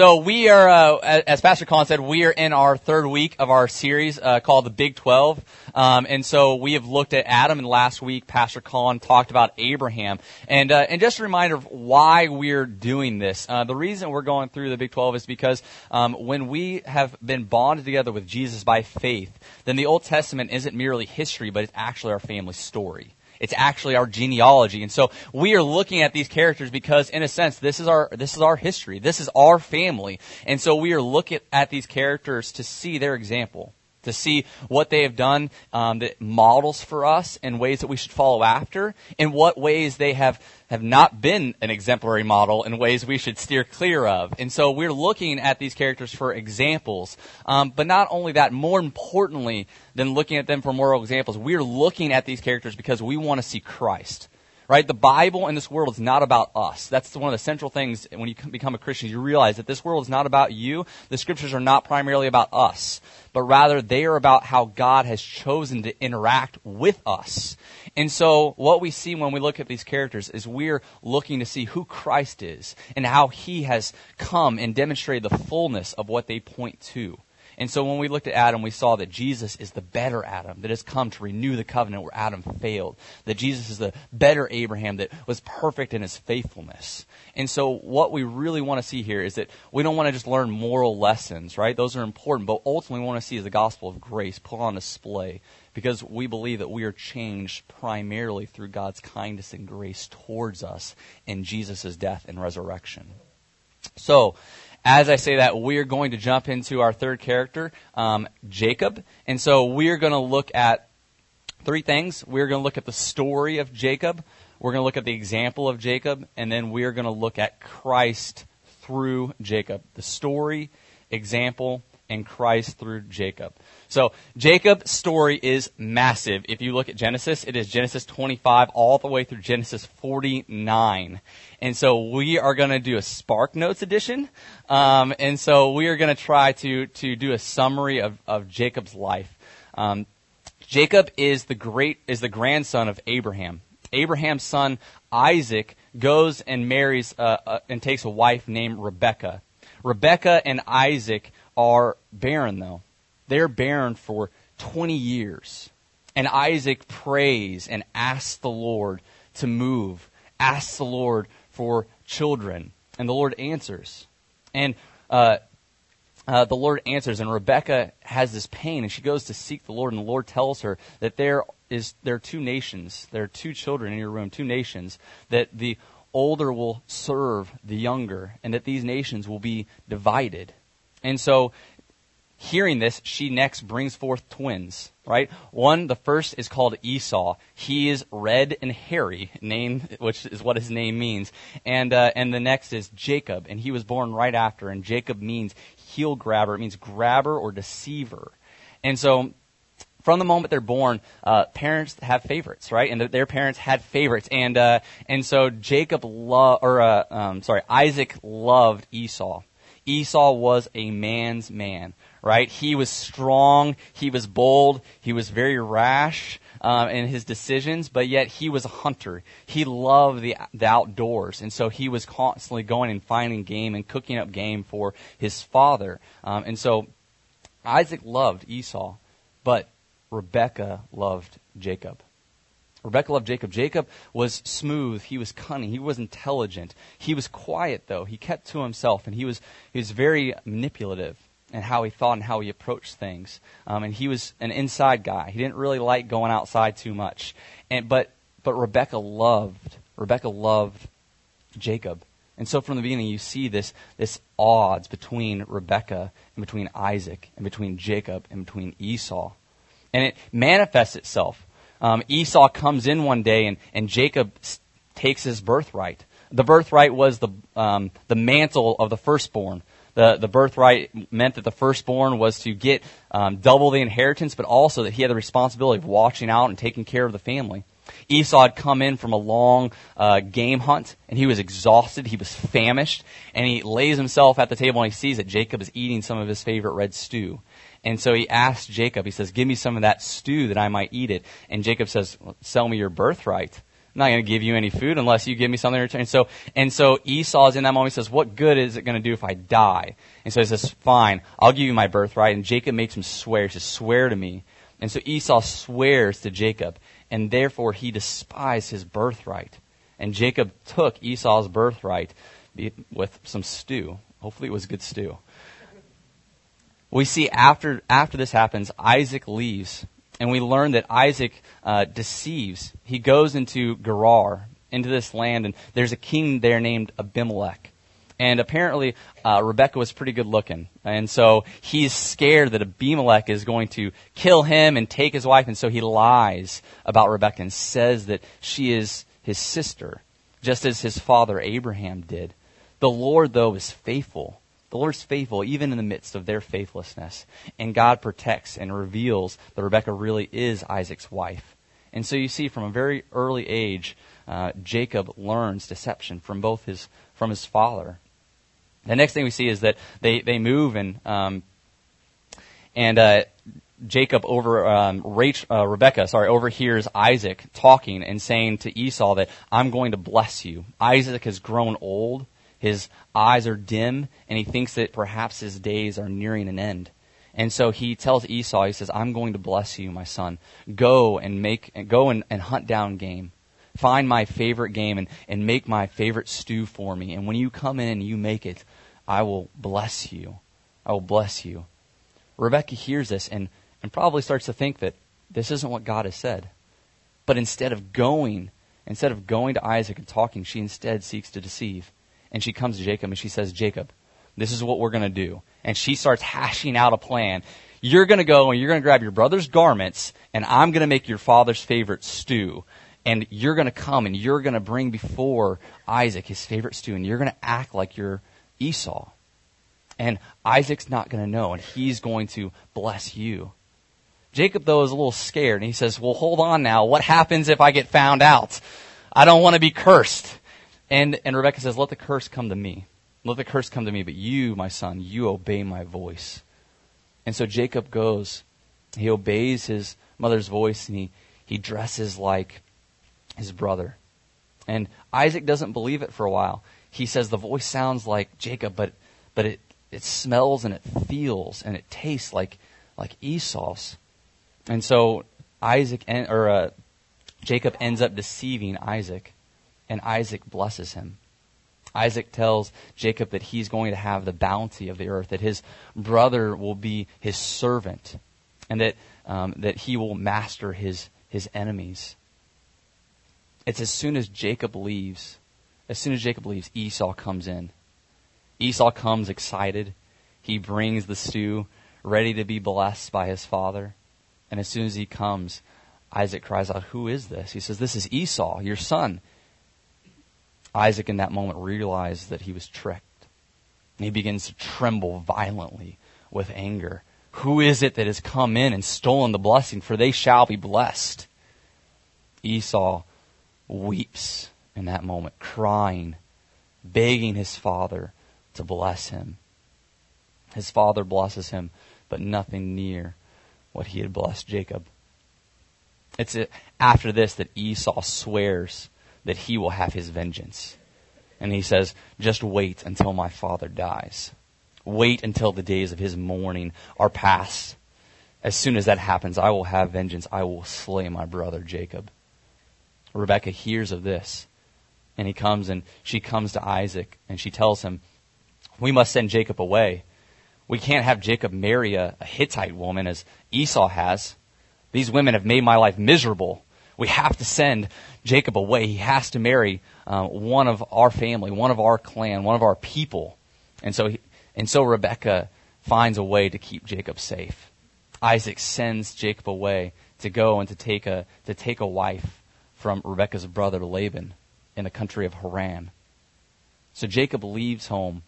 So we are, uh, as Pastor Colin said, we are in our third week of our series uh, called the Big Twelve, um, and so we have looked at Adam. And last week, Pastor Colin talked about Abraham, and uh, and just a reminder of why we're doing this. Uh, the reason we're going through the Big Twelve is because um, when we have been bonded together with Jesus by faith, then the Old Testament isn't merely history, but it's actually our family story. It's actually our genealogy. And so we are looking at these characters because in a sense, this is our, this is our history. This is our family. And so we are looking at these characters to see their example to see what they have done um, that models for us and ways that we should follow after, and what ways they have, have not been an exemplary model, in ways we should steer clear of. And so we're looking at these characters for examples. Um, but not only that, more importantly than looking at them for moral examples, we're looking at these characters because we want to see Christ right? The Bible and this world is not about us. That's one of the central things when you become a Christian. You realize that this world is not about you. The scriptures are not primarily about us, but rather they are about how God has chosen to interact with us. And so what we see when we look at these characters is we're looking to see who Christ is and how he has come and demonstrated the fullness of what they point to. And so when we looked at Adam, we saw that Jesus is the better Adam that has come to renew the covenant where Adam failed. That Jesus is the better Abraham that was perfect in his faithfulness. And so what we really want to see here is that we don't want to just learn moral lessons, right? Those are important, but ultimately we want to see is the gospel of grace put on display because we believe that we are changed primarily through God's kindness and grace towards us in Jesus' death and resurrection. So, as I say that, we're going to jump into our third character, um, Jacob. And so we're going to look at three things. We're going to look at the story of Jacob. We're going to look at the example of Jacob. And then we're going to look at Christ through Jacob. The story, example, and Christ through Jacob. So Jacob's story is massive. If you look at Genesis, it is Genesis 25 all the way through Genesis 49. And so we are going to do a Spark Notes edition. Um, and so we are going to try to, to do a summary of, of Jacob's life. Um, Jacob is the great, is the grandson of Abraham. Abraham's son Isaac goes and marries uh, uh, and takes a wife named Rebecca. Rebecca and Isaac are barren, though. They're barren for 20 years. And Isaac prays and asks the Lord to move, asks the Lord for children. And the Lord answers. And uh, uh, the Lord answers, and Rebecca has this pain, and she goes to seek the Lord, and the Lord tells her that there is there are two nations, there are two children in your room, two nations that the older will serve the younger, and that these nations will be divided. And so, hearing this, she next brings forth twins, right? One, the first is called Esau. He is red and hairy, name, which is what his name means. And, uh, and the next is Jacob, and he was born right after, and Jacob means heel grabber. It means grabber or deceiver. And so, from the moment they're born, uh, parents have favorites, right? And their parents had favorites, and uh, and so Jacob loved, or uh, um, sorry, Isaac loved Esau. Esau was a man's man, right? He was strong, he was bold, he was very rash um, in his decisions, but yet he was a hunter. He loved the, the outdoors, and so he was constantly going and finding game and cooking up game for his father. Um, and so Isaac loved Esau, but Rebekah loved Jacob. Rebecca loved Jacob. Jacob was smooth. He was cunning. He was intelligent. He was quiet, though. He kept to himself, and he was, he was very manipulative in how he thought and how he approached things. Um, and he was an inside guy. He didn't really like going outside too much. And, but, but Rebecca loved, Rebecca loved Jacob. And so from the beginning, you see this, this odds between Rebecca and between Isaac and between Jacob and between Esau. And it manifests itself um, Esau comes in one day and, and Jacob takes his birthright. The birthright was the, um, the mantle of the firstborn. The, the birthright meant that the firstborn was to get um, double the inheritance, but also that he had the responsibility of watching out and taking care of the family. Esau had come in from a long uh, game hunt, and he was exhausted. He was famished, and he lays himself at the table, and he sees that Jacob is eating some of his favorite red stew. And so he asks Jacob, he says, Give me some of that stew that I might eat it. And Jacob says, Sell me your birthright. I'm not going to give you any food unless you give me something in return. And so, and so Esau's in that moment. He says, what good is it going to do if I die? And so he says, fine, I'll give you my birthright. And Jacob makes him swear. He says, swear to me. And so Esau swears to Jacob, and therefore he despised his birthright. And Jacob took Esau's birthright with some stew. Hopefully it was good stew. We see after, after this happens, Isaac leaves and we learn that Isaac uh, deceives. He goes into Gerar, into this land, and there's a king there named Abimelech. And apparently, uh, Rebecca was pretty good looking. And so he's scared that Abimelech is going to kill him and take his wife. And so he lies about Rebecca and says that she is his sister, just as his father Abraham did. The Lord, though, is faithful. The Lord's faithful even in the midst of their faithlessness. And God protects and reveals that Rebekah really is Isaac's wife. And so you see from a very early age, uh, Jacob learns deception from both his, from his father. The next thing we see is that they, they move and, um, and, uh, Jacob over um, Rachel, uh, Rebecca, sorry, overhears Isaac talking and saying to Esau that I'm going to bless you. Isaac has grown old his eyes are dim, and he thinks that perhaps his days are nearing an end. And so he tells Esau, he says, I'm going to bless you, my son. Go and make, go and, and hunt down game. Find my favorite game and, and make my favorite stew for me. And when you come in and you make it, I will bless you. I will bless you. Rebecca hears this and, and probably starts to think that this isn't what God has said. But instead of going, instead of going to Isaac and talking, she instead seeks to deceive and she comes to Jacob and she says, Jacob, this is what we're going to do. And she starts hashing out a plan. You're going to go and you're going to grab your brother's garments, and I'm going to make your father's favorite stew. And you're going to come and you're going to bring before Isaac his favorite stew, and you're going to act like you're Esau. And Isaac's not going to know, and he's going to bless you. Jacob, though, is a little scared, and he says, Well, hold on now. What happens if I get found out? I don't want to be cursed. And, and Rebecca says, Let the curse come to me. Let the curse come to me, but you, my son, you obey my voice. And so Jacob goes. He obeys his mother's voice and he, he dresses like his brother. And Isaac doesn't believe it for a while. He says the voice sounds like Jacob, but, but it, it smells and it feels and it tastes like, like Esau's. And so Isaac en- or uh, Jacob ends up deceiving Isaac and Isaac blesses him. Isaac tells Jacob that he's going to have the bounty of the earth, that his brother will be his servant, and that, um, that he will master his, his enemies. It's as soon as Jacob leaves, as soon as Jacob leaves, Esau comes in. Esau comes excited. He brings the stew, ready to be blessed by his father. And as soon as he comes, Isaac cries out, Who is this? He says, This is Esau, your son. Isaac, in that moment, realized that he was tricked. And he begins to tremble violently with anger. Who is it that has come in and stolen the blessing? For they shall be blessed. Esau weeps in that moment, crying, begging his father to bless him. His father blesses him, but nothing near what he had blessed Jacob. It's after this that Esau swears that he will have his vengeance. And he says, just wait until my father dies. Wait until the days of his mourning are past. As soon as that happens, I will have vengeance. I will slay my brother Jacob. Rebecca hears of this, and he comes and she comes to Isaac and she tells him, We must send Jacob away. We can't have Jacob marry a, a Hittite woman as Esau has. These women have made my life miserable we have to send Jacob away. He has to marry uh, one of our family, one of our clan, one of our people. And so, he, and so Rebecca finds a way to keep Jacob safe. Isaac sends Jacob away to go and to take a, to take a wife from Rebecca's brother Laban in the country of Haran. So Jacob leaves home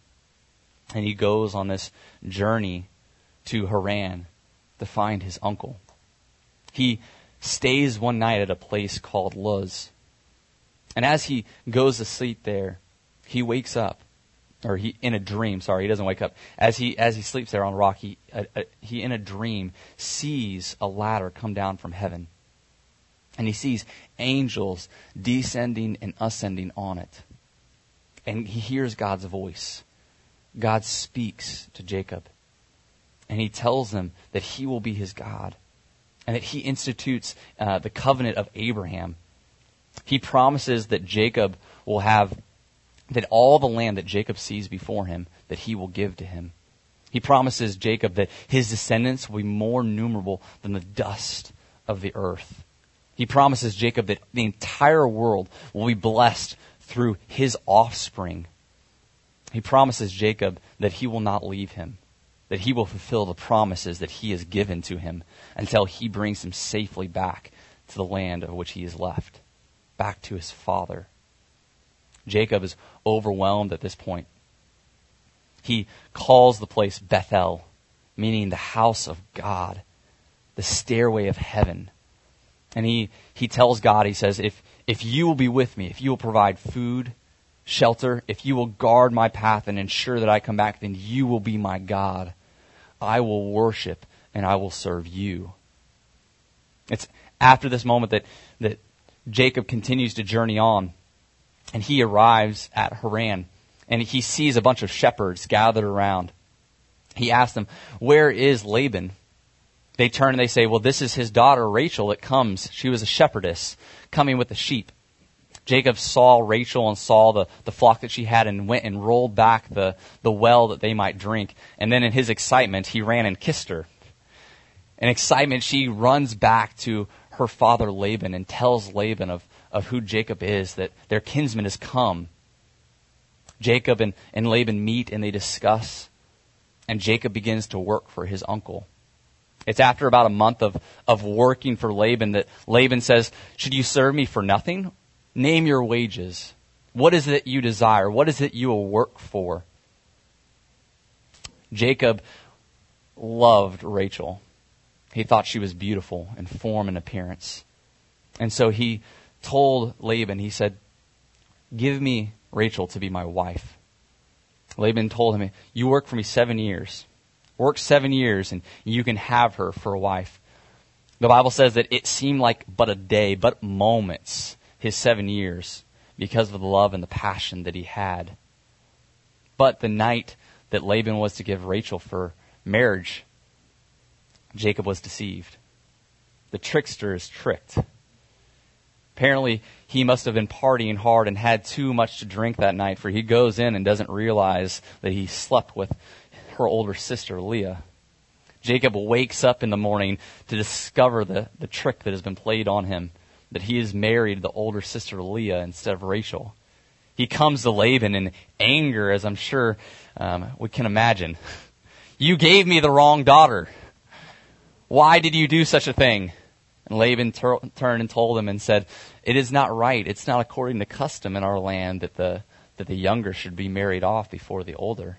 and he goes on this journey to Haran to find his uncle. He stays one night at a place called Luz. And as he goes to sleep there, he wakes up, or he in a dream. Sorry, he doesn't wake up. As he as he sleeps there on the rock, he uh, uh, he in a dream sees a ladder come down from heaven. And he sees angels descending and ascending on it. And he hears God's voice. God speaks to Jacob. And he tells him that he will be his God. And that he institutes uh, the covenant of Abraham. He promises that Jacob will have, that all the land that Jacob sees before him, that he will give to him. He promises Jacob that his descendants will be more numerable than the dust of the earth. He promises Jacob that the entire world will be blessed through his offspring. He promises Jacob that he will not leave him, that he will fulfill the promises that he has given to him until he brings him safely back to the land of which he is left, back to his father. Jacob is overwhelmed at this point he calls the place Bethel, meaning the house of God, the stairway of heaven. And he, he tells God, he says, if, if you will be with me, if you will provide food, shelter, if you will guard my path and ensure that I come back, then you will be my God. I will worship and I will serve you. It's after this moment that, that Jacob continues to journey on and he arrives at Haran and he sees a bunch of shepherds gathered around. He asks them, Where is Laban? They turn and they say, Well, this is his daughter Rachel that comes. She was a shepherdess coming with the sheep. Jacob saw Rachel and saw the, the flock that she had and went and rolled back the, the well that they might drink. And then in his excitement, he ran and kissed her. In excitement, she runs back to her father Laban and tells Laban of, of who Jacob is, that their kinsman has come. Jacob and, and Laban meet and they discuss, and Jacob begins to work for his uncle. It's after about a month of, of working for Laban that Laban says, Should you serve me for nothing? Name your wages. What is it you desire? What is it you will work for? Jacob loved Rachel. He thought she was beautiful in form and appearance. And so he told Laban, he said, Give me Rachel to be my wife. Laban told him, You work for me seven years. Work seven years and you can have her for a wife. The Bible says that it seemed like but a day, but moments, his seven years, because of the love and the passion that he had. But the night that Laban was to give Rachel for marriage, Jacob was deceived. The trickster is tricked. Apparently, he must have been partying hard and had too much to drink that night, for he goes in and doesn't realize that he slept with her older sister, Leah. Jacob wakes up in the morning to discover the, the trick that has been played on him, that he has married the older sister, Leah, instead of Rachel. He comes to Laban in anger, as I'm sure um, we can imagine. You gave me the wrong daughter. Why did you do such a thing? And Laban tur- turned and told him and said, It is not right. It's not according to custom in our land that the, that the younger should be married off before the older.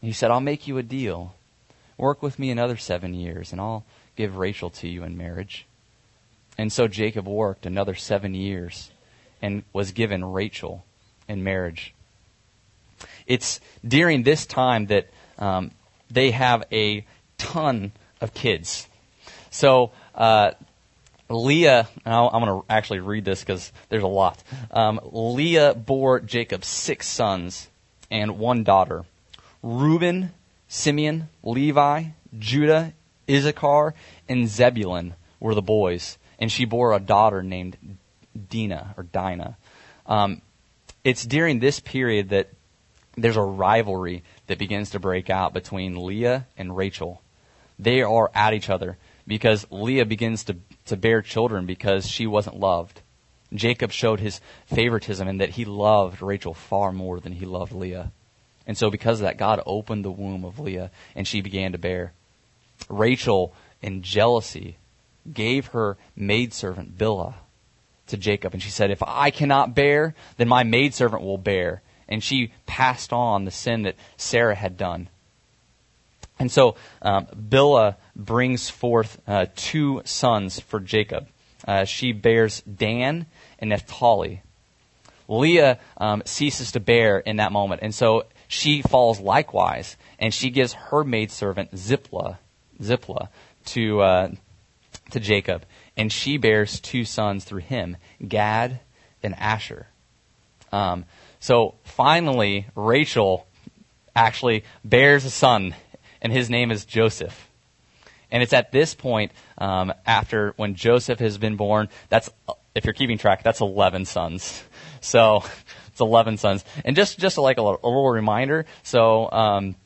And he said, I'll make you a deal. Work with me another seven years, and I'll give Rachel to you in marriage. And so Jacob worked another seven years and was given Rachel in marriage. It's during this time that um, they have a ton of kids. So uh, Leah, I'm going to actually read this because there's a lot. Um, Leah bore Jacob six sons and one daughter Reuben, Simeon, Levi, Judah, Issachar, and Zebulun were the boys. And she bore a daughter named Dinah or Dinah. Um, it's during this period that there's a rivalry that begins to break out between Leah and Rachel. They are at each other because Leah begins to to bear children because she wasn't loved. Jacob showed his favoritism in that he loved Rachel far more than he loved Leah. And so because of that, God opened the womb of Leah and she began to bear. Rachel, in jealousy, gave her maidservant Bilhah to Jacob. And she said, if I cannot bear, then my maidservant will bear. And she passed on the sin that Sarah had done. And so um, Bilhah brings forth uh, two sons for Jacob. Uh, she bears Dan and Naphtali. Leah um, ceases to bear in that moment, and so she falls likewise, and she gives her maidservant Ziplah, Ziplah to uh, to Jacob. and she bears two sons through him, Gad and Asher. Um, so finally, Rachel actually bears a son, and his name is Joseph. And it's at this point, um, after when Joseph has been born, that's, if you're keeping track, that's 11 sons. So, it's 11 sons. And just, just like a little, a little reminder, so, um,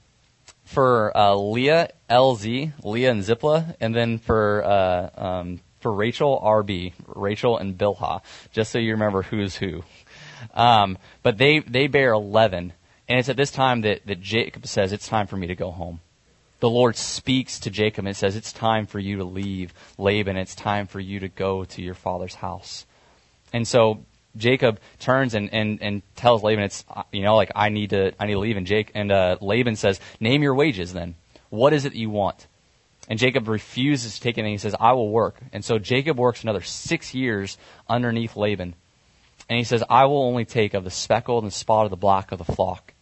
for, uh, Leah, LZ, Leah and Ziplah, and then for, uh, um, for Rachel, RB, Rachel and Bilhah, just so you remember who's who. Um, but they, they bear 11. And it's at this time that, that Jacob says, it's time for me to go home the Lord speaks to Jacob and says, It's time for you to leave Laban. It's time for you to go to your father's house. And so Jacob turns and, and, and tells Laban, it's, you know, like, I need to, I need to leave. And Jake, and, uh, Laban says, name your wages then. What is it you want? And Jacob refuses to take and he says, I will work. And so Jacob works another six years underneath Laban. And he says, I will only take of the speckled and spot of the black of the flock.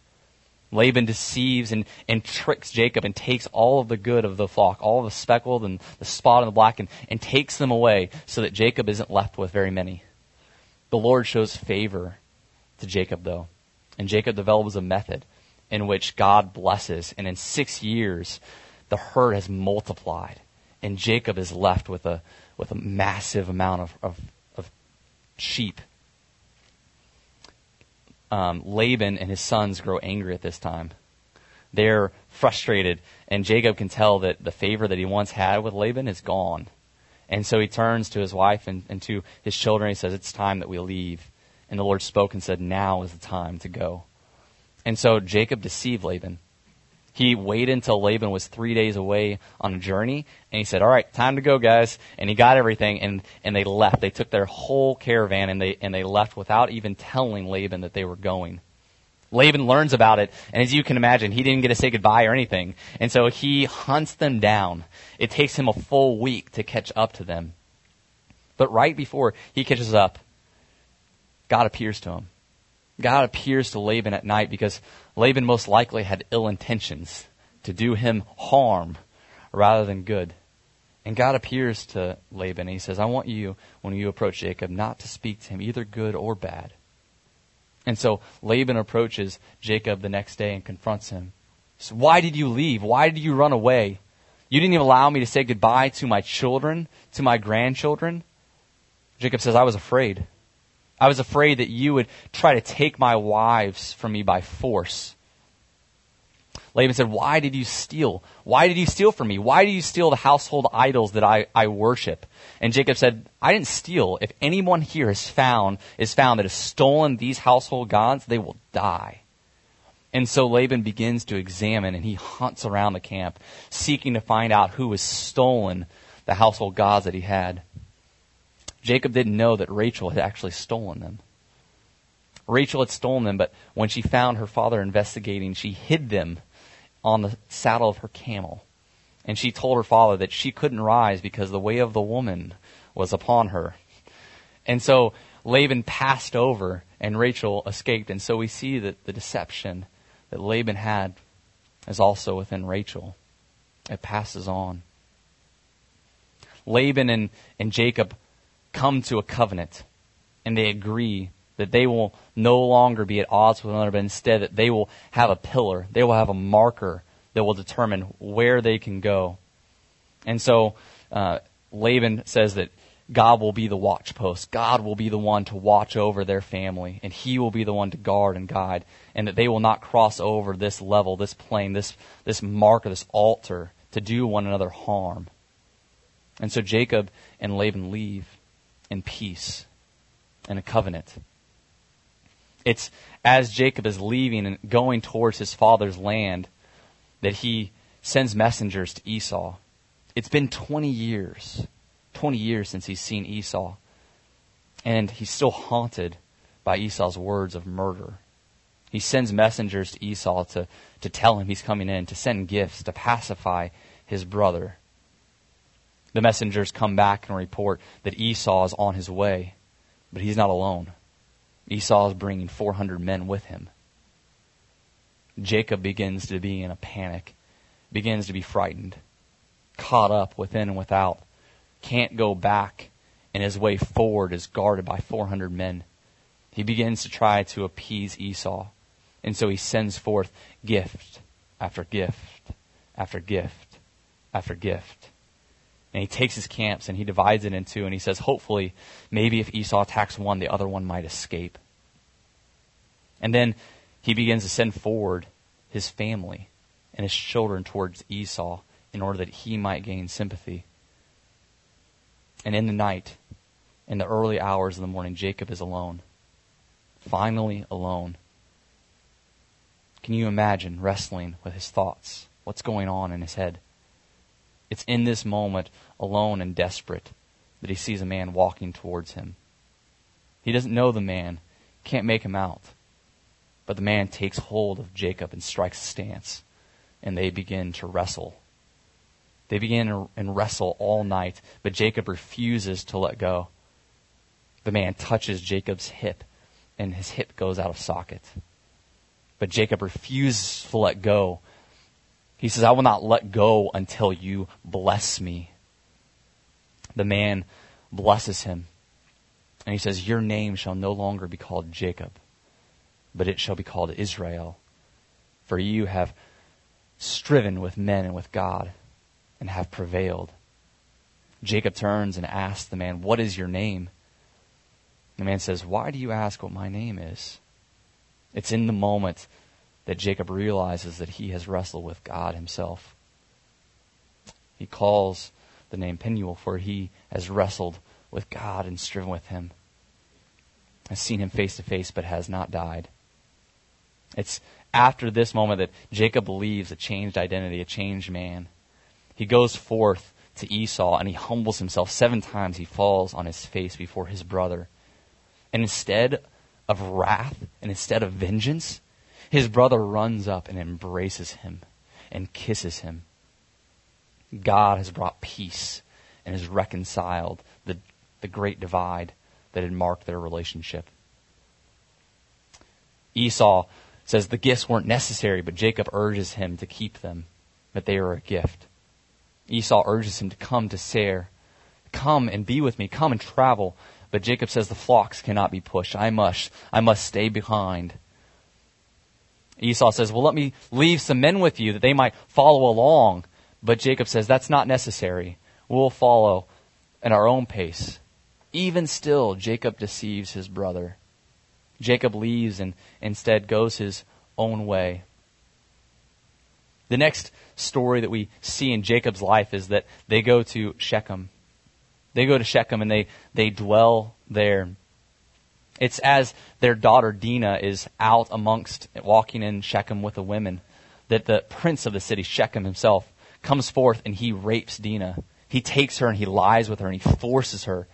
Laban deceives and, and tricks Jacob and takes all of the good of the flock, all of the speckled and the spot and the black, and, and takes them away so that Jacob isn't left with very many. The Lord shows favor to Jacob, though. And Jacob develops a method in which God blesses. And in six years, the herd has multiplied. And Jacob is left with a, with a massive amount of, of, of sheep um, Laban and his sons grow angry at this time. They're frustrated, and Jacob can tell that the favor that he once had with Laban is gone. And so he turns to his wife and, and to his children. He says, It's time that we leave. And the Lord spoke and said, Now is the time to go. And so Jacob deceived Laban. He waited until Laban was three days away on a journey, and he said, "All right, time to go, guys." And he got everything, and and they left. They took their whole caravan, and they and they left without even telling Laban that they were going. Laban learns about it, and as you can imagine, he didn't get to say goodbye or anything, and so he hunts them down. It takes him a full week to catch up to them. But right before he catches up, God appears to him. God appears to Laban at night because Laban most likely had ill intentions to do him harm rather than good. And God appears to Laban and he says, I want you, when you approach Jacob, not to speak to him either good or bad. And so Laban approaches Jacob the next day and confronts him. So why did you leave? Why did you run away? You didn't even allow me to say goodbye to my children, to my grandchildren. Jacob says, I was afraid. I was afraid that you would try to take my wives from me by force. Laban said, Why did you steal? Why did you steal from me? Why do you steal the household idols that I, I worship? And Jacob said, I didn't steal. If anyone here has found, is found that has stolen these household gods, they will die. And so Laban begins to examine and he hunts around the camp, seeking to find out who has stolen the household gods that he had. Jacob didn't know that Rachel had actually stolen them. Rachel had stolen them, but when she found her father investigating, she hid them on the saddle of her camel. And she told her father that she couldn't rise because the way of the woman was upon her. And so Laban passed over and Rachel escaped. And so we see that the deception that Laban had is also within Rachel. It passes on. Laban and, and Jacob come to a covenant and they agree that they will no longer be at odds with one another, but instead that they will have a pillar, they will have a marker that will determine where they can go. And so uh, Laban says that God will be the watchpost. God will be the one to watch over their family, and He will be the one to guard and guide, and that they will not cross over this level, this plane, this, this marker, this altar to do one another harm. And so Jacob and Laban leave in peace and a covenant. It's as Jacob is leaving and going towards his father's land that he sends messengers to Esau. It's been 20 years, 20 years since he's seen Esau. And he's still haunted by Esau's words of murder. He sends messengers to Esau to, to tell him he's coming in, to send gifts, to pacify his brother. The messengers come back and report that Esau is on his way, but he's not alone. Esau is bringing 400 men with him. Jacob begins to be in a panic, begins to be frightened, caught up within and without, can't go back and his way forward is guarded by 400 men. He begins to try to appease Esau. And so he sends forth gift after gift after gift after gift. And he takes his camps and he divides it in two and he says, hopefully, maybe if Esau attacks one, the other one might escape. And then he begins to send forward his family and his children towards Esau in order that he might gain sympathy. And in the night, in the early hours of the morning, Jacob is alone. Finally alone. Can you imagine wrestling with his thoughts? What's going on in his head? It's in this moment, alone and desperate, that he sees a man walking towards him. He doesn't know the man, can't make him out. But the man takes hold of Jacob and strikes a stance, and they begin to wrestle. They begin and wrestle all night, but Jacob refuses to let go. The man touches Jacob's hip, and his hip goes out of socket. But Jacob refuses to let go. He says, I will not let go until you bless me. The man blesses him. And he says, Your name shall no longer be called Jacob, but it shall be called Israel. For you have striven with men and with God and have prevailed. Jacob turns and asks the man, What is your name? The man says, Why do you ask what my name is? It's in the moment that Jacob realizes that he has wrestled with God himself. He calls the name Peniel, for he has wrestled with God and striven with him, has seen him face to face, but has not died. It's after this moment that Jacob believes a changed identity, a changed man. He goes forth to Esau and he humbles himself. Seven times he falls on his face before his brother. And instead of wrath and instead of vengeance, his brother runs up and embraces him and kisses him. God has brought peace and has reconciled the, the great divide that had marked their relationship. Esau says the gifts weren't necessary, but Jacob urges him to keep them, that they are a gift. Esau urges him to come to Seir. Come and be with me. Come and travel. But Jacob says the flocks cannot be pushed. I must, I must stay behind. Esau says, well, let me leave some men with you that they might follow along. But Jacob says, that's not necessary. We'll follow at our own pace. Even still, Jacob deceives his brother. Jacob leaves and instead goes his own way. The next story that we see in Jacob's life is that they go to Shechem. They go to Shechem and they, they dwell there. It's as their daughter Dinah is out amongst walking in Shechem with the women that the prince of the city, Shechem himself, comes forth and he rapes Dinah. He takes her and he lies with her and he forces her.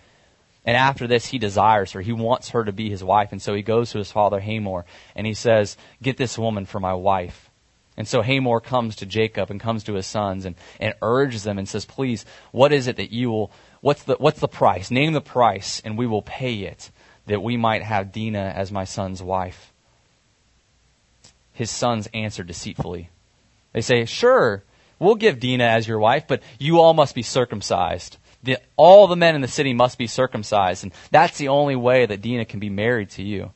And after this, he desires her. He wants her to be his wife. And so he goes to his father Hamor and he says, Get this woman for my wife. And so Hamor comes to Jacob and comes to his sons and, and urges them and says, Please, what is it that you will What's the, what's the price? Name the price, and we will pay it that we might have Dinah as my son's wife. His sons answer deceitfully. They say, Sure, we'll give Dinah as your wife, but you all must be circumcised. The, all the men in the city must be circumcised, and that's the only way that Dinah can be married to you.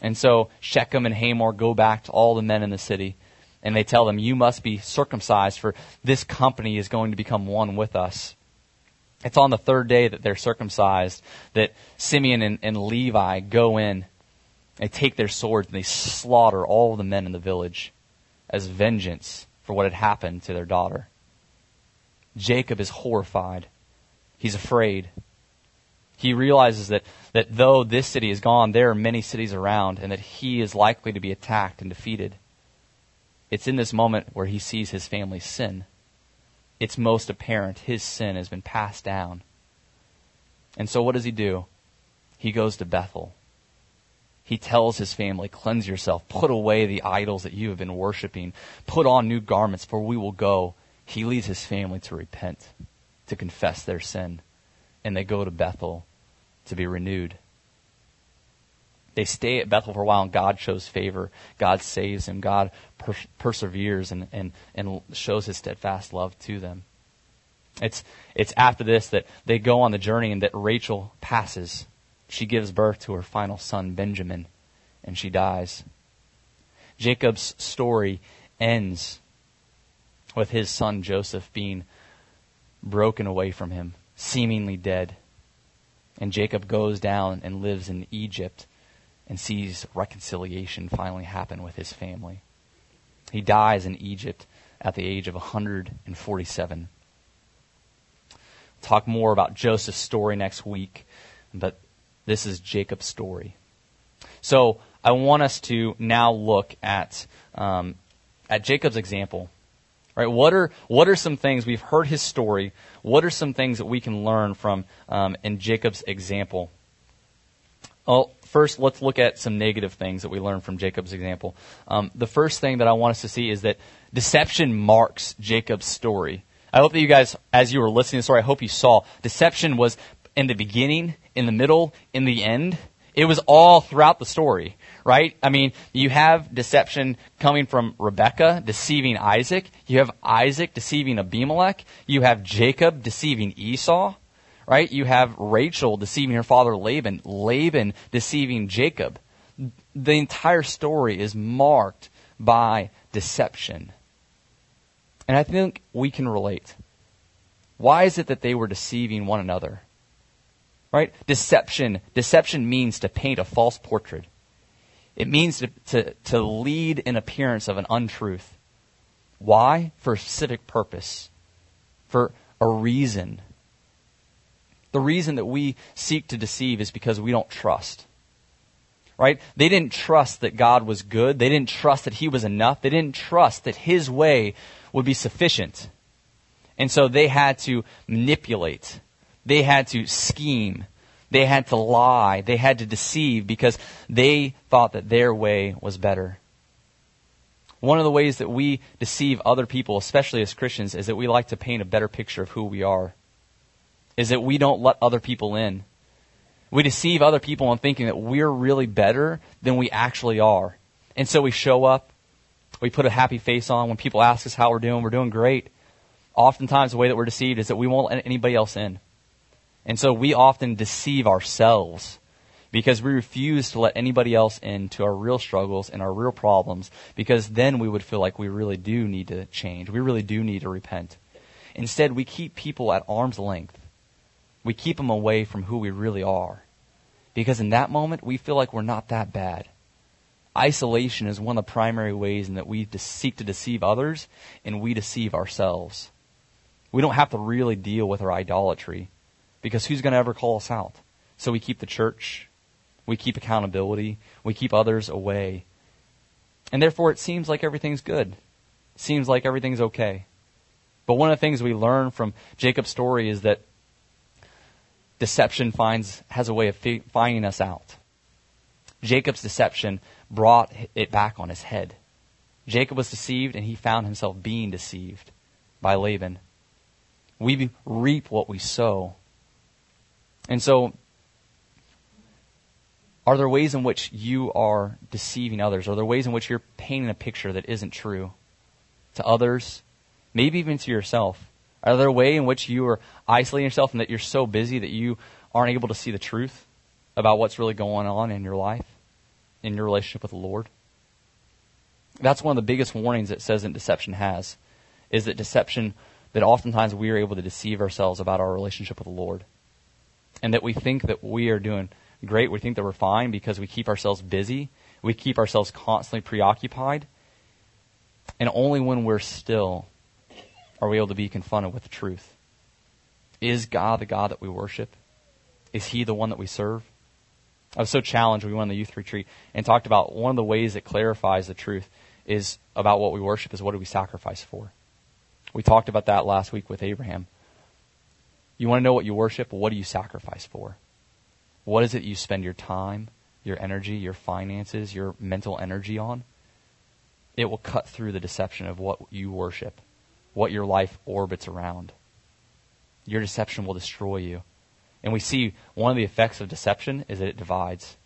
And so Shechem and Hamor go back to all the men in the city, and they tell them, You must be circumcised, for this company is going to become one with us. It's on the third day that they're circumcised that Simeon and, and Levi go in. They take their swords and they slaughter all the men in the village as vengeance for what had happened to their daughter. Jacob is horrified. He's afraid. He realizes that, that though this city is gone, there are many cities around and that he is likely to be attacked and defeated. It's in this moment where he sees his family's sin it's most apparent his sin has been passed down. And so what does he do? He goes to Bethel. He tells his family, cleanse yourself, put away the idols that you have been worshiping, put on new garments, for we will go. He leads his family to repent, to confess their sin, and they go to Bethel to be renewed. They stay at Bethel for a while, and God shows favor. God saves him. God per- perseveres and, and, and shows his steadfast love to them. It's, it's after this that they go on the journey and that Rachel passes. She gives birth to her final son, Benjamin, and she dies. Jacob's story ends with his son Joseph being broken away from him, seemingly dead. And Jacob goes down and lives in Egypt and sees reconciliation finally happen with his family. He dies in Egypt at the age of 147. Talk more about Joseph's story next week, but this is Jacob's story. So I want us to now look at um, at Jacob's example. Right? What are what are some things we've heard his story? What are some things that we can learn from um, in Jacob's example? Well, first, let's look at some negative things that we learned from Jacob's example. Um, the first thing that I want us to see is that deception marks Jacob's story. I hope that you guys, as you were listening to the story, I hope you saw deception was in the beginning, in the middle, in the end. It was all throughout the story, right? I mean, you have deception coming from Rebecca deceiving Isaac. You have Isaac deceiving Abimelech. You have Jacob deceiving Esau, right? You have Rachel deceiving her father Laban. Laban deceiving Jacob. The entire story is marked by deception. And I think we can relate. Why is it that they were deceiving one another? Right? Deception. Deception means to paint a false portrait. It means to, to, to lead an appearance of an untruth. Why? For a specific purpose. For a reason. The reason that we seek to deceive is because we don't trust. Right? They didn't trust that God was good. They didn't trust that He was enough. They didn't trust that His way would be sufficient. And so they had to manipulate. They had to scheme. They had to lie. They had to deceive because they thought that their way was better. One of the ways that we deceive other people, especially as Christians, is that we like to paint a better picture of who we are. Is that we don't let other people in. We deceive other people in thinking that we're really better than we actually are. And so we show up we put a happy face on when people ask us how we're doing. We're doing great. Oftentimes, the way that we're deceived is that we won't let anybody else in. And so we often deceive ourselves because we refuse to let anybody else into our real struggles and our real problems because then we would feel like we really do need to change. We really do need to repent. Instead, we keep people at arm's length. We keep them away from who we really are. Because in that moment, we feel like we're not that bad. Isolation is one of the primary ways in that we seek to deceive others and we deceive ourselves. We don't have to really deal with our idolatry because who's going to ever call us out? So we keep the church, we keep accountability, we keep others away. And therefore it seems like everything's good. It seems like everything's okay. But one of the things we learn from Jacob's story is that deception finds has a way of finding us out. Jacob's deception brought it back on his head. Jacob was deceived, and he found himself being deceived by Laban. We reap what we sow. And so, are there ways in which you are deceiving others? Are there ways in which you're painting a picture that isn't true to others, maybe even to yourself? Are there a way in which you are isolating yourself and that you're so busy that you aren't able to see the truth about what's really going on in your life? in your relationship with the Lord? That's one of the biggest warnings that says that deception has, is that deception, that oftentimes we are able to deceive ourselves about our relationship with the Lord. And that we think that we are doing great, we think that we're fine because we keep ourselves busy, we keep ourselves constantly preoccupied, and only when we're still are we able to be confronted with the truth. Is God the God that we worship? Is He the one that we serve? I was so challenged. We went on the youth retreat and talked about one of the ways that clarifies the truth is about what we worship is what do we sacrifice for. We talked about that last week with Abraham. You want to know what you worship? What do you sacrifice for? What is it you spend your time, your energy, your finances, your mental energy on? It will cut through the deception of what you worship, what your life orbits around. Your deception will destroy you. And we see one of the effects of deception is that it divides.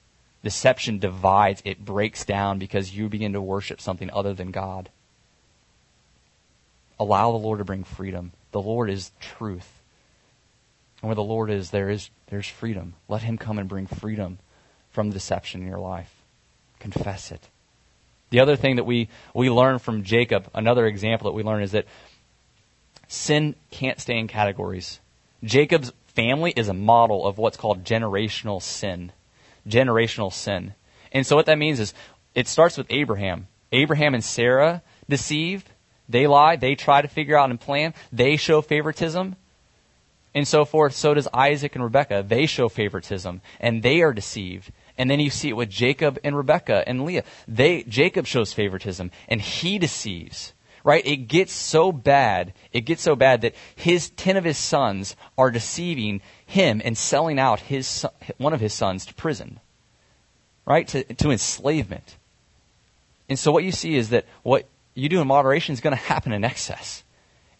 Deception divides, it breaks down because you begin to worship something other than God. allow the Lord to bring freedom. The Lord is truth. And where the Lord is, there is there's freedom. Let him come and bring freedom from deception in your life. Confess it. The other thing that we, we learn from Jacob, another example that we learn is that sin can't stay in categories. Jacob's family is a model of what's called generational sin. Generational sin. And so what that means is it starts with Abraham. Abraham and Sarah deceive. They lie. They try to figure out and plan. They show favoritism. And so forth. So does Isaac and Rebekah. They show favoritism. And they are deceived. And then you see it with Jacob and Rebekah and Leah. They, Jacob shows favoritism and he deceives. Right? It gets so bad, it gets so bad that his, ten of his sons are deceiving him and selling out his, one of his sons to prison. Right? To, to enslavement. And so what you see is that what you do in moderation is going to happen in excess.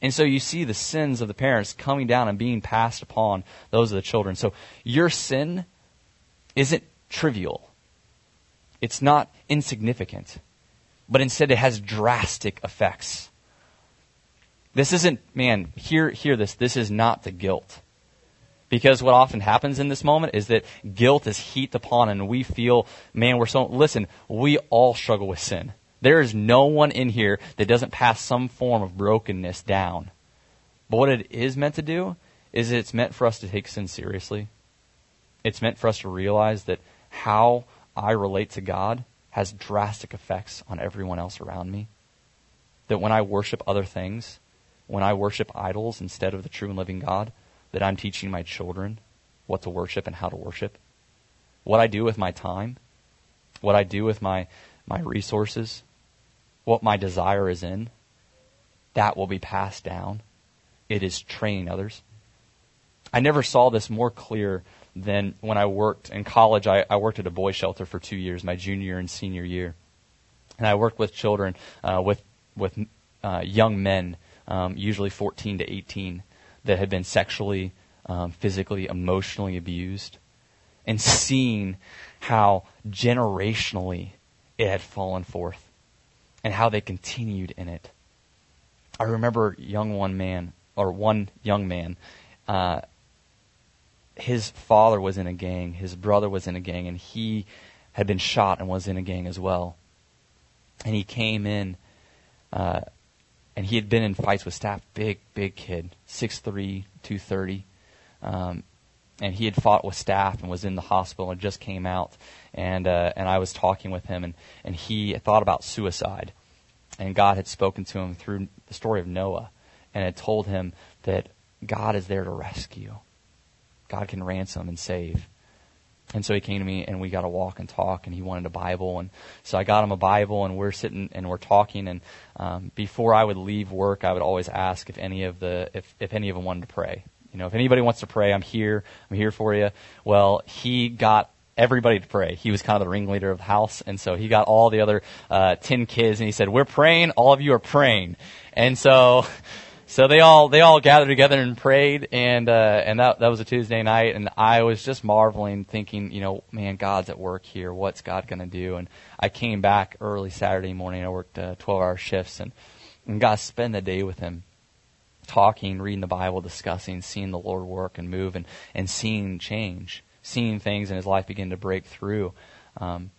And so you see the sins of the parents coming down and being passed upon those of the children. So your sin isn't trivial. It's not insignificant, but instead it has drastic effects. This isn't, man, hear, hear this. This is not the guilt. Because what often happens in this moment is that guilt is heaped upon and we feel, man, we're so, listen, we all struggle with sin. There is no one in here that doesn't pass some form of brokenness down. But what it is meant to do is it's meant for us to take sin seriously. It's meant for us to realize that how I relate to God has drastic effects on everyone else around me. That when I worship other things, when I worship idols instead of the true and living God, that I'm teaching my children what to worship and how to worship. What I do with my time, what I do with my, my resources, what my desire is in, that will be passed down. It is training others. I never saw this more clear than when I worked in college. I, I worked at a boy shelter for two years, my junior and senior year, and I worked with children, uh, with with uh, young men, um, usually 14 to 18, that had been sexually, um, physically, emotionally abused, and seeing how generationally it had fallen forth and how they continued in it. I remember young one man, or one young man, uh, his father was in a gang, his brother was in a gang, and he had been shot and was in a gang as well. And he came in, uh, and he had been in fights with staff, big, big kid, 6'3", 230. Um, and he had fought with staff and was in the hospital and just came out. And uh, and I was talking with him, and and he thought about suicide, and God had spoken to him through the story of Noah, and had told him that God is there to rescue. God can ransom and save. And so he came to me and we got to walk and talk and he wanted a Bible. And so I got him a Bible and we're sitting and we're talking. And um, before I would leave work, I would always ask if any of the, if, if any of them wanted to pray. You know, if anybody wants to pray, I'm here. I'm here for you. Well, he got everybody to pray. He was kind of the ringleader of the house, and so he got all the other uh, ten kids, and he said, "We're praying. All of you are praying." And so, so they all they all gathered together and prayed, and uh, and that that was a Tuesday night, and I was just marveling, thinking, you know, man, God's at work here. What's God going to do? And I came back early Saturday morning. I worked uh, twelve hour shifts, and and got to spend the day with him talking, reading the Bible, discussing, seeing the Lord work and move, and, and seeing change, seeing things in his life begin to break through. Um,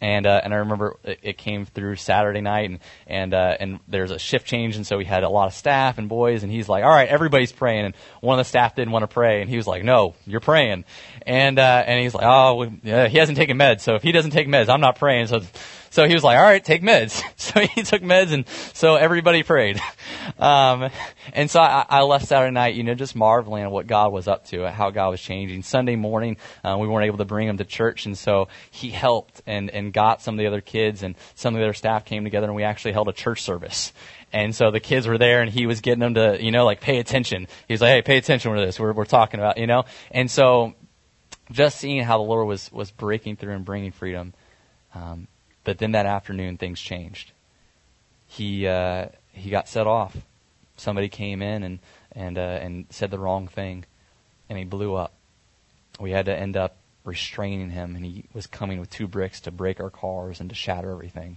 and uh, and I remember it, it came through Saturday night, and and uh, and there's a shift change, and so we had a lot of staff and boys, and he's like, "All right, everybody's praying," and one of the staff didn't want to pray, and he was like, "No, you're praying," and uh, and he's like, "Oh, well, yeah, he hasn't taken meds, so if he doesn't take meds, I'm not praying." So so he was like, all right, take meds. So he took meds and so everybody prayed. Um, and so I, I left Saturday night, you know, just marveling at what God was up to, how God was changing. Sunday morning, uh, we weren't able to bring him to church and so he helped and, and got some of the other kids and some of the other staff came together and we actually held a church service. And so the kids were there and he was getting them to, you know, like pay attention. He was like, hey, pay attention to this. We're, we're talking about, you know? And so just seeing how the Lord was, was breaking through and bringing freedom, um, but then that afternoon, things changed. He uh, he got set off. Somebody came in and and uh, and said the wrong thing, and he blew up. We had to end up restraining him, and he was coming with two bricks to break our cars and to shatter everything.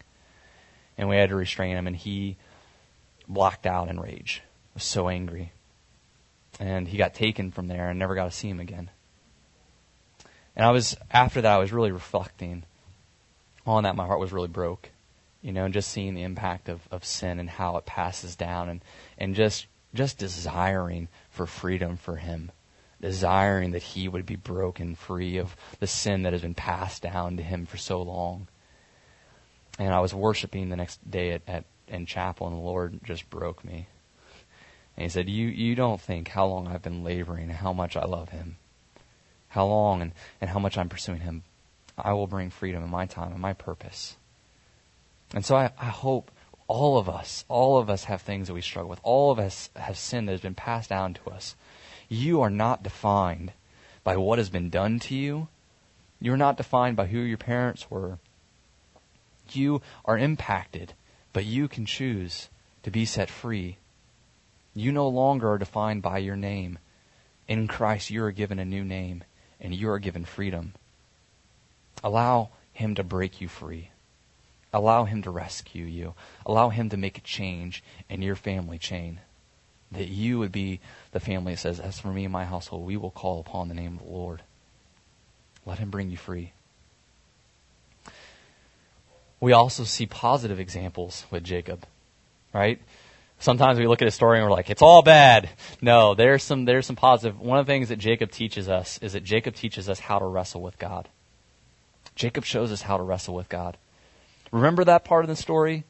And we had to restrain him, and he blacked out in rage. Was so angry. And he got taken from there and never got to see him again. And I was after that I was really reflecting on that. My heart was really broke, you know, and just seeing the impact of, of sin and how it passes down, and and just just desiring for freedom for him, desiring that he would be broken free of the sin that has been passed down to him for so long. And I was worshiping the next day at, at in chapel, and the Lord just broke me. And He said, "You you don't think how long I've been laboring, how much I love Him." how long and, and how much I'm pursuing Him, I will bring freedom in my time and my purpose. And so I, I hope all of us, all of us have things that we struggle with. All of us have sin that has been passed down to us. You are not defined by what has been done to you. You're not defined by who your parents were. You are impacted, but you can choose to be set free. You no longer are defined by your name. In Christ, you are given a new name and you are given freedom. Allow Him to break you free. Allow Him to rescue you. Allow Him to make a change in your family chain. That you would be the family that says, As for me and my household, we will call upon the name of the Lord. Let Him bring you free. We also see positive examples with Jacob, right? sometimes we look at a story and we're like, it's all bad. No, there's some, there's some positive. One of the things that Jacob teaches us is that Jacob teaches us how to wrestle with God. Jacob shows us how to wrestle with God. Remember that part of the story?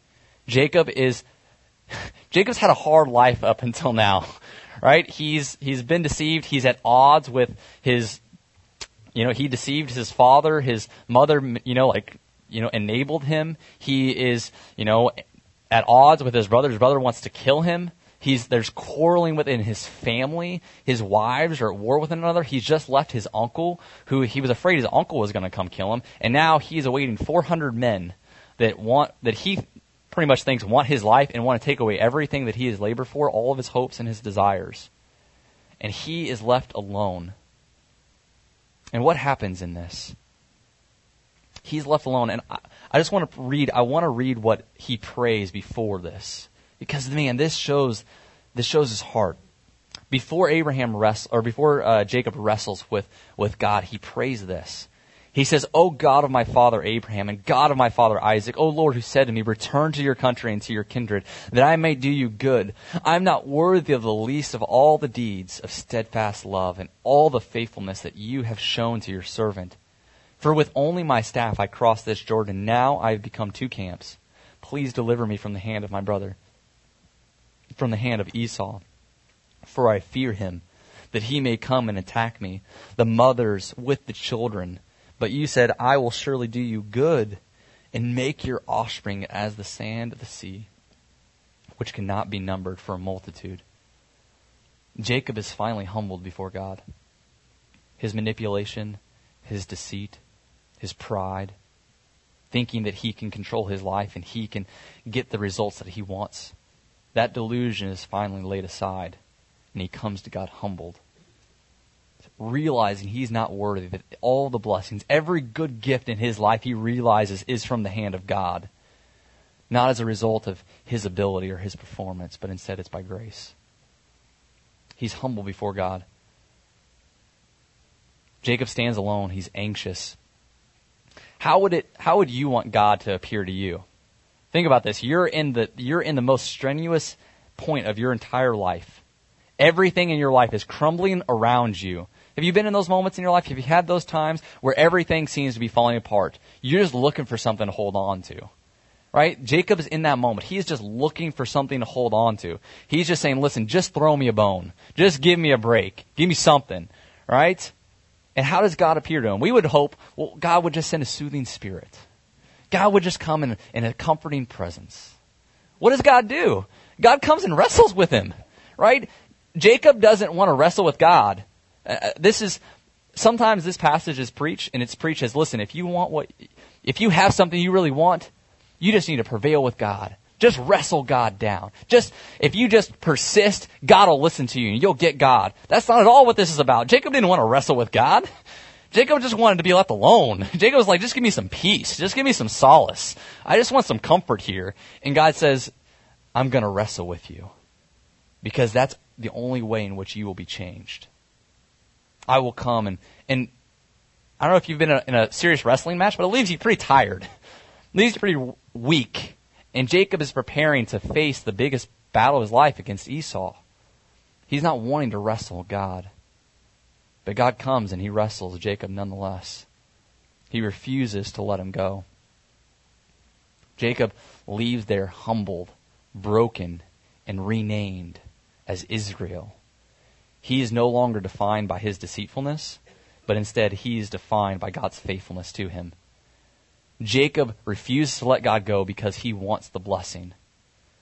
Jacob is, Jacob's had a hard life up until now, right? He's, he's been deceived. He's at odds with his, you know, he deceived his father, his mother, you know, like, you know, enabled him. He is, you know, at odds with his brother. His brother wants to kill him. He's, there's quarreling within his family. His wives are at war with one another. He's just left his uncle, who he was afraid his uncle was going to come kill him, and now he's awaiting 400 men that want that he pretty much thinks want his life and want to take away everything that he has labored for, all of his hopes and his desires. And he is left alone. And what happens in this? He's left alone, and I, I just want to read, I want to read what he prays before this. Because, man, this shows, this shows his heart. Before Abraham wrestles, or before uh, Jacob wrestles with, with God, he prays this. He says, O God of my father Abraham and God of my father Isaac, O Lord who said to me, return to your country and to your kindred, that I may do you good. I am not worthy of the least of all the deeds of steadfast love and all the faithfulness that you have shown to your servant. For with only my staff I crossed this Jordan. Now I have become two camps. Please deliver me from the hand of my brother, from the hand of Esau. For I fear him, that he may come and attack me, the mothers with the children. But you said, I will surely do you good, and make your offspring as the sand of the sea, which cannot be numbered for a multitude. Jacob is finally humbled before God. His manipulation, his deceit, his pride, thinking that he can control his life and he can get the results that he wants. That delusion is finally laid aside, and he comes to God humbled, realizing he's not worthy, that all the blessings, every good gift in his life he realizes is from the hand of God, not as a result of his ability or his performance, but instead it's by grace. He's humble before God. Jacob stands alone. He's anxious. How would it, how would you want God to appear to you? Think about this. You're in the, you're in the most strenuous point of your entire life. Everything in your life is crumbling around you. Have you been in those moments in your life? Have you had those times where everything seems to be falling apart? You're just looking for something to hold on to. Right? Jacob's in that moment. He's just looking for something to hold on to. He's just saying, listen, just throw me a bone. Just give me a break. Give me something. Right? And how does God appear to him? We would hope, well, God would just send a soothing spirit. God would just come in, in a comforting presence. What does God do? God comes and wrestles with him, right? Jacob doesn't want to wrestle with God. Uh, uh, this is, sometimes this passage is preached, and it's preached as, listen, if you want what, if you have something you really want, you just need to prevail with God. Just wrestle God down. Just, if you just persist, God will listen to you and you'll get God. That's not at all what this is about. Jacob didn't want to wrestle with God. Jacob just wanted to be left alone. Jacob was like, just give me some peace. Just give me some solace. I just want some comfort here. And God says, I'm going to wrestle with you because that's the only way in which you will be changed. I will come and, and I don't know if you've been in a, in a serious wrestling match, but it leaves you pretty tired. It leaves you pretty weak. And Jacob is preparing to face the biggest battle of his life against Esau. He's not wanting to wrestle God. But God comes and he wrestles Jacob nonetheless. He refuses to let him go. Jacob leaves there humbled, broken, and renamed as Israel. He is no longer defined by his deceitfulness, but instead he is defined by God's faithfulness to him. Jacob refuses to let God go because he wants the blessing.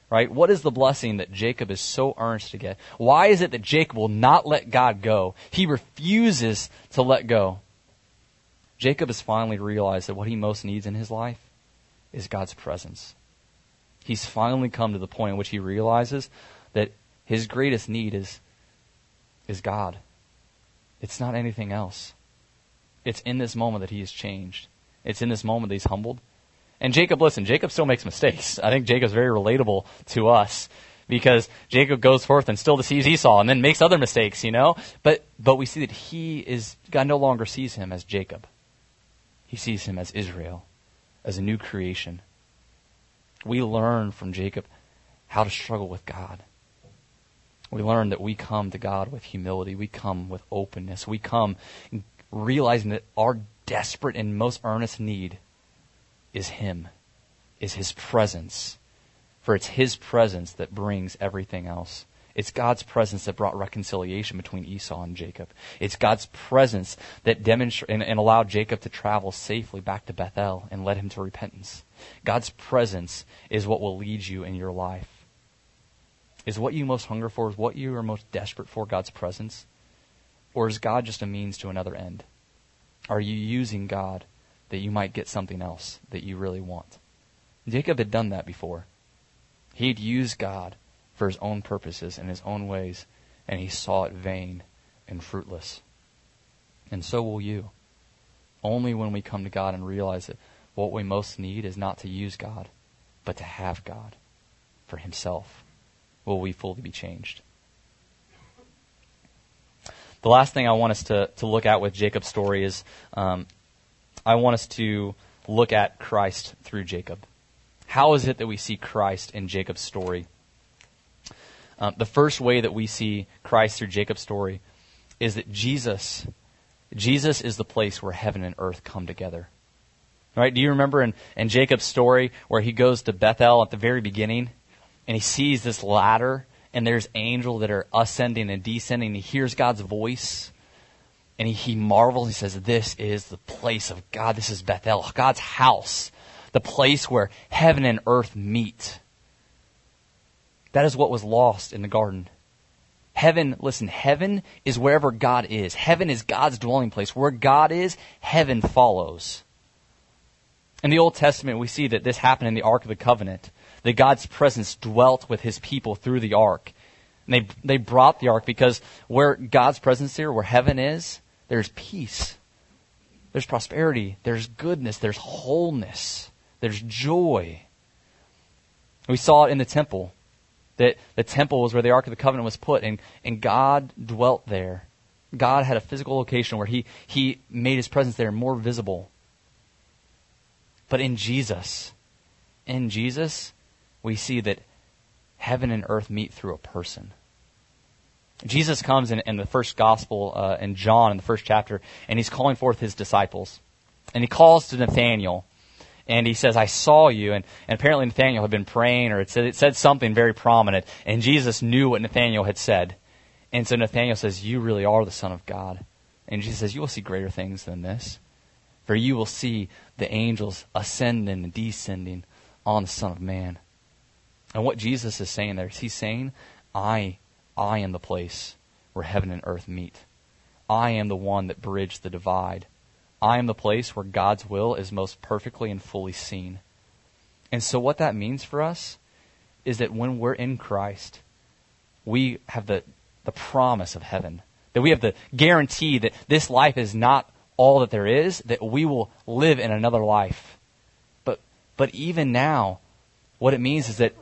Right? What is the blessing that Jacob is so earnest to get? Why is it that Jacob will not let God go? He refuses to let go. Jacob has finally realized that what he most needs in his life is God's presence. He's finally come to the point in which he realizes that his greatest need is, is God. It's not anything else. It's in this moment that he is changed. It's in this moment that he's humbled. And Jacob, listen, Jacob still makes mistakes. I think Jacob's very relatable to us because Jacob goes forth and still deceives Esau and then makes other mistakes, you know? But, but we see that he is, God no longer sees him as Jacob. He sees him as Israel, as a new creation. We learn from Jacob how to struggle with God. We learn that we come to God with humility. We come with openness. We come realizing that our desperate and most earnest need is Him, is His presence. For it's His presence that brings everything else. It's God's presence that brought reconciliation between Esau and Jacob. It's God's presence that demonstrated and, and, allowed Jacob to travel safely back to Bethel and led him to repentance. God's presence is what will lead you in your life. Is what you most hunger for, is what you are most desperate for God's presence? Or is God just a means to another end? Are you using God that you might get something else that you really want? Jacob had done that before. He'd used God for his own purposes and his own ways, and he saw it vain and fruitless. And so will you. Only when we come to God and realize that what we most need is not to use God, but to have God for himself, will we fully be changed. The last thing I want us to, to look at with Jacob's story is um, I want us to look at Christ through Jacob. How is it that we see Christ in Jacob's story? Um, the first way that we see Christ through Jacob's story is that Jesus, Jesus is the place where heaven and earth come together. Right? Do you remember in, in Jacob's story where he goes to Bethel at the very beginning and he sees this ladder and there's angels that are ascending and descending. He hears God's voice and he, he marvels. He says, This is the place of God. This is Bethel, God's house, the place where heaven and earth meet. That is what was lost in the garden. Heaven, listen, heaven is wherever God is. Heaven is God's dwelling place. Where God is, heaven follows. In the Old Testament, we see that this happened in the Ark of the Covenant, that God's presence dwelt with his people through the Ark. And they, they brought the Ark because where God's presence here, where heaven is, there's peace. There's prosperity. There's goodness. There's wholeness. There's joy. We saw it in the temple that the temple was where the Ark of the Covenant was put, and, and God dwelt there. God had a physical location where he, he made his presence there more visible. But in Jesus, in Jesus, we see that heaven and earth meet through a person. Jesus comes in, in the first gospel uh, in John in the first chapter, and he's calling forth his disciples. And he calls to Nathanael, and he says, I saw you. And, and apparently Nathanael had been praying, or it said, it said something very prominent, and Jesus knew what Nathanael had said. And so Nathanael says, You really are the Son of God. And Jesus says, You will see greater things than this. For you will see the angels ascending and descending on the Son of Man. And what Jesus is saying there is he's saying, I, I am the place where heaven and earth meet. I am the one that bridged the divide. I am the place where God's will is most perfectly and fully seen. And so what that means for us is that when we're in Christ, we have the, the promise of heaven. That we have the guarantee that this life is not all that there is, that we will live in another life. But, but even now, what it means is that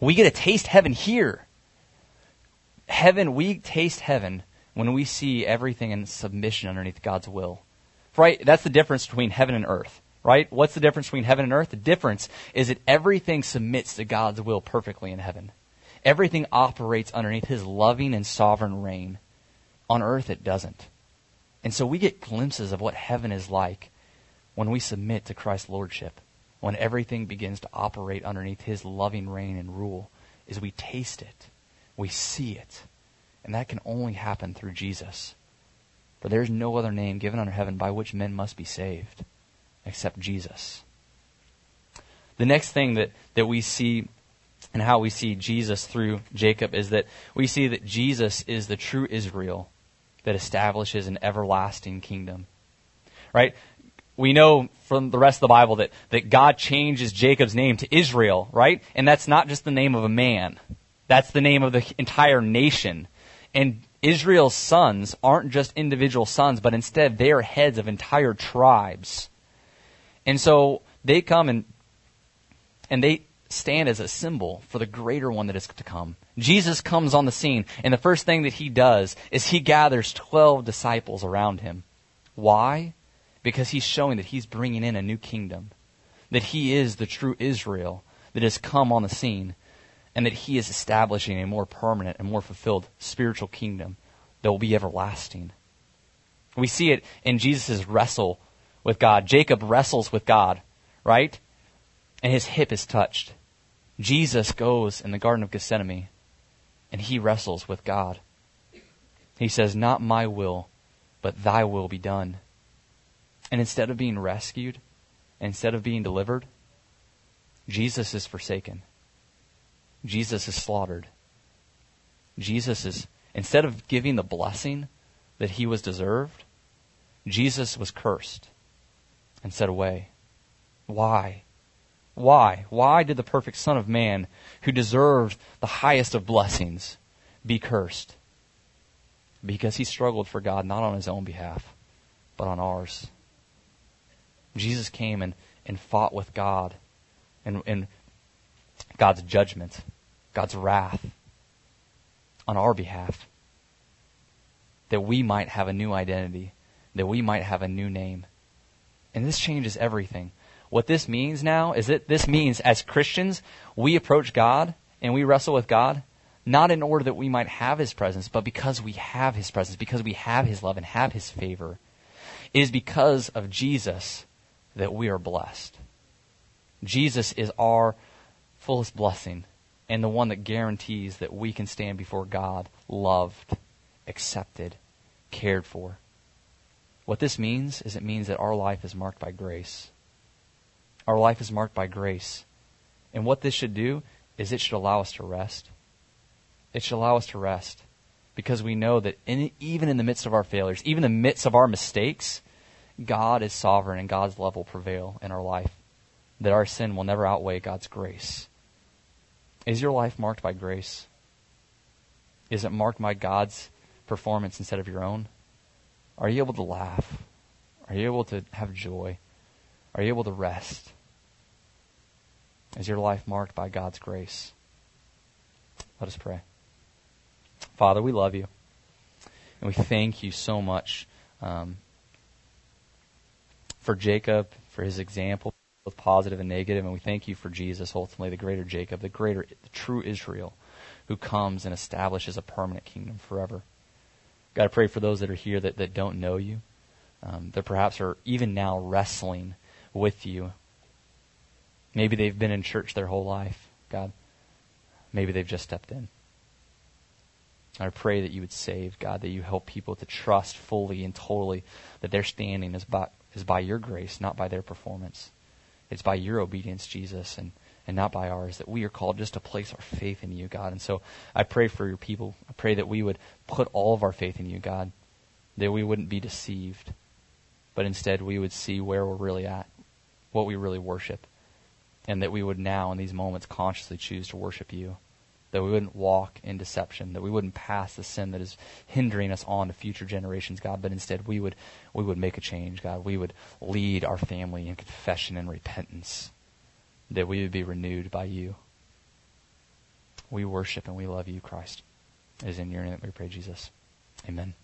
We get to taste heaven here. Heaven, we taste heaven when we see everything in submission underneath God's will. Right? That's the difference between heaven and earth. Right? What's the difference between heaven and earth? The difference is that everything submits to God's will perfectly in heaven. Everything operates underneath his loving and sovereign reign. On earth, it doesn't. And so we get glimpses of what heaven is like when we submit to Christ's lordship, when everything begins to operate underneath his loving reign and rule, is we taste it, we see it. And that can only happen through Jesus. For there is no other name given under heaven by which men must be saved except Jesus. The next thing that, that we see and how we see Jesus through Jacob is that we see that Jesus is the true Israel that establishes an everlasting kingdom. Right? We know from the rest of the Bible that, that God changes Jacob's name to Israel, right? And that's not just the name of a man. That's the name of the entire nation. And Israel's sons aren't just individual sons, but instead they are heads of entire tribes. And so they come and and they stand as a symbol for the greater one that is to come. Jesus comes on the scene, and the first thing that he does is he gathers 12 disciples around him. Why? Because he's showing that he's bringing in a new kingdom, that he is the true Israel that has come on the scene, and that he is establishing a more permanent and more fulfilled spiritual kingdom that will be everlasting. We see it in Jesus' wrestle with God. Jacob wrestles with God, right? And his hip is touched. Jesus goes in the Garden of Gethsemane and he wrestles with God. He says, Not my will, but thy will be done. And instead of being rescued, instead of being delivered, Jesus is forsaken. Jesus is slaughtered. Jesus is, instead of giving the blessing that he was deserved, Jesus was cursed and set away. Why? Why? Why did the perfect Son of Man, who deserved the highest of blessings, be cursed? Because he struggled for God not on his own behalf, but on ours. Jesus came and, and fought with God and, and God's judgment, God's wrath on our behalf, that we might have a new identity, that we might have a new name. And this changes everything. What this means now is that this means as Christians, we approach God and we wrestle with God not in order that we might have His presence, but because we have His presence, because we have His love and have His favor. It is because of Jesus that we are blessed. Jesus is our fullest blessing and the one that guarantees that we can stand before God loved, accepted, cared for. What this means is it means that our life is marked by grace. Our life is marked by grace. And what this should do is it should allow us to rest. It should allow us to rest because we know that in, even in the midst of our failures, even in the midst of our mistakes, God is sovereign and God's love will prevail in our life. That our sin will never outweigh God's grace. Is your life marked by grace? Is it marked by God's performance instead of your own? Are you able to laugh? Are you able to have joy? Are you able to rest? Is your life marked by God's grace? Let us pray. Father, we love you. And we thank you so much um, for Jacob, for his example, both positive and negative, and we thank you for Jesus, ultimately, the greater Jacob, the greater, the true Israel, who comes and establishes a permanent kingdom forever. God, I pray for those that are here that, that don't know you, um, that perhaps are even now wrestling with you Maybe they've been in church their whole life, God. Maybe they've just stepped in. I pray that you would save, God, that you help people to trust fully and totally that their standing is by, is by your grace, not by their performance. It's by your obedience, Jesus, and, and not by ours, that we are called just to place our faith in you, God. And so I pray for your people. I pray that we would put all of our faith in you, God, that we wouldn't be deceived, but instead we would see where we're really at, what we really worship and that we would now, in these moments, consciously choose to worship you. That we wouldn't walk in deception, that we wouldn't pass the sin that is hindering us on to future generations, God, but instead we would, we would make a change, God. We would lead our family in confession and repentance, that we would be renewed by you. We worship and we love you, Christ. It is in your name that we pray, Jesus. Amen.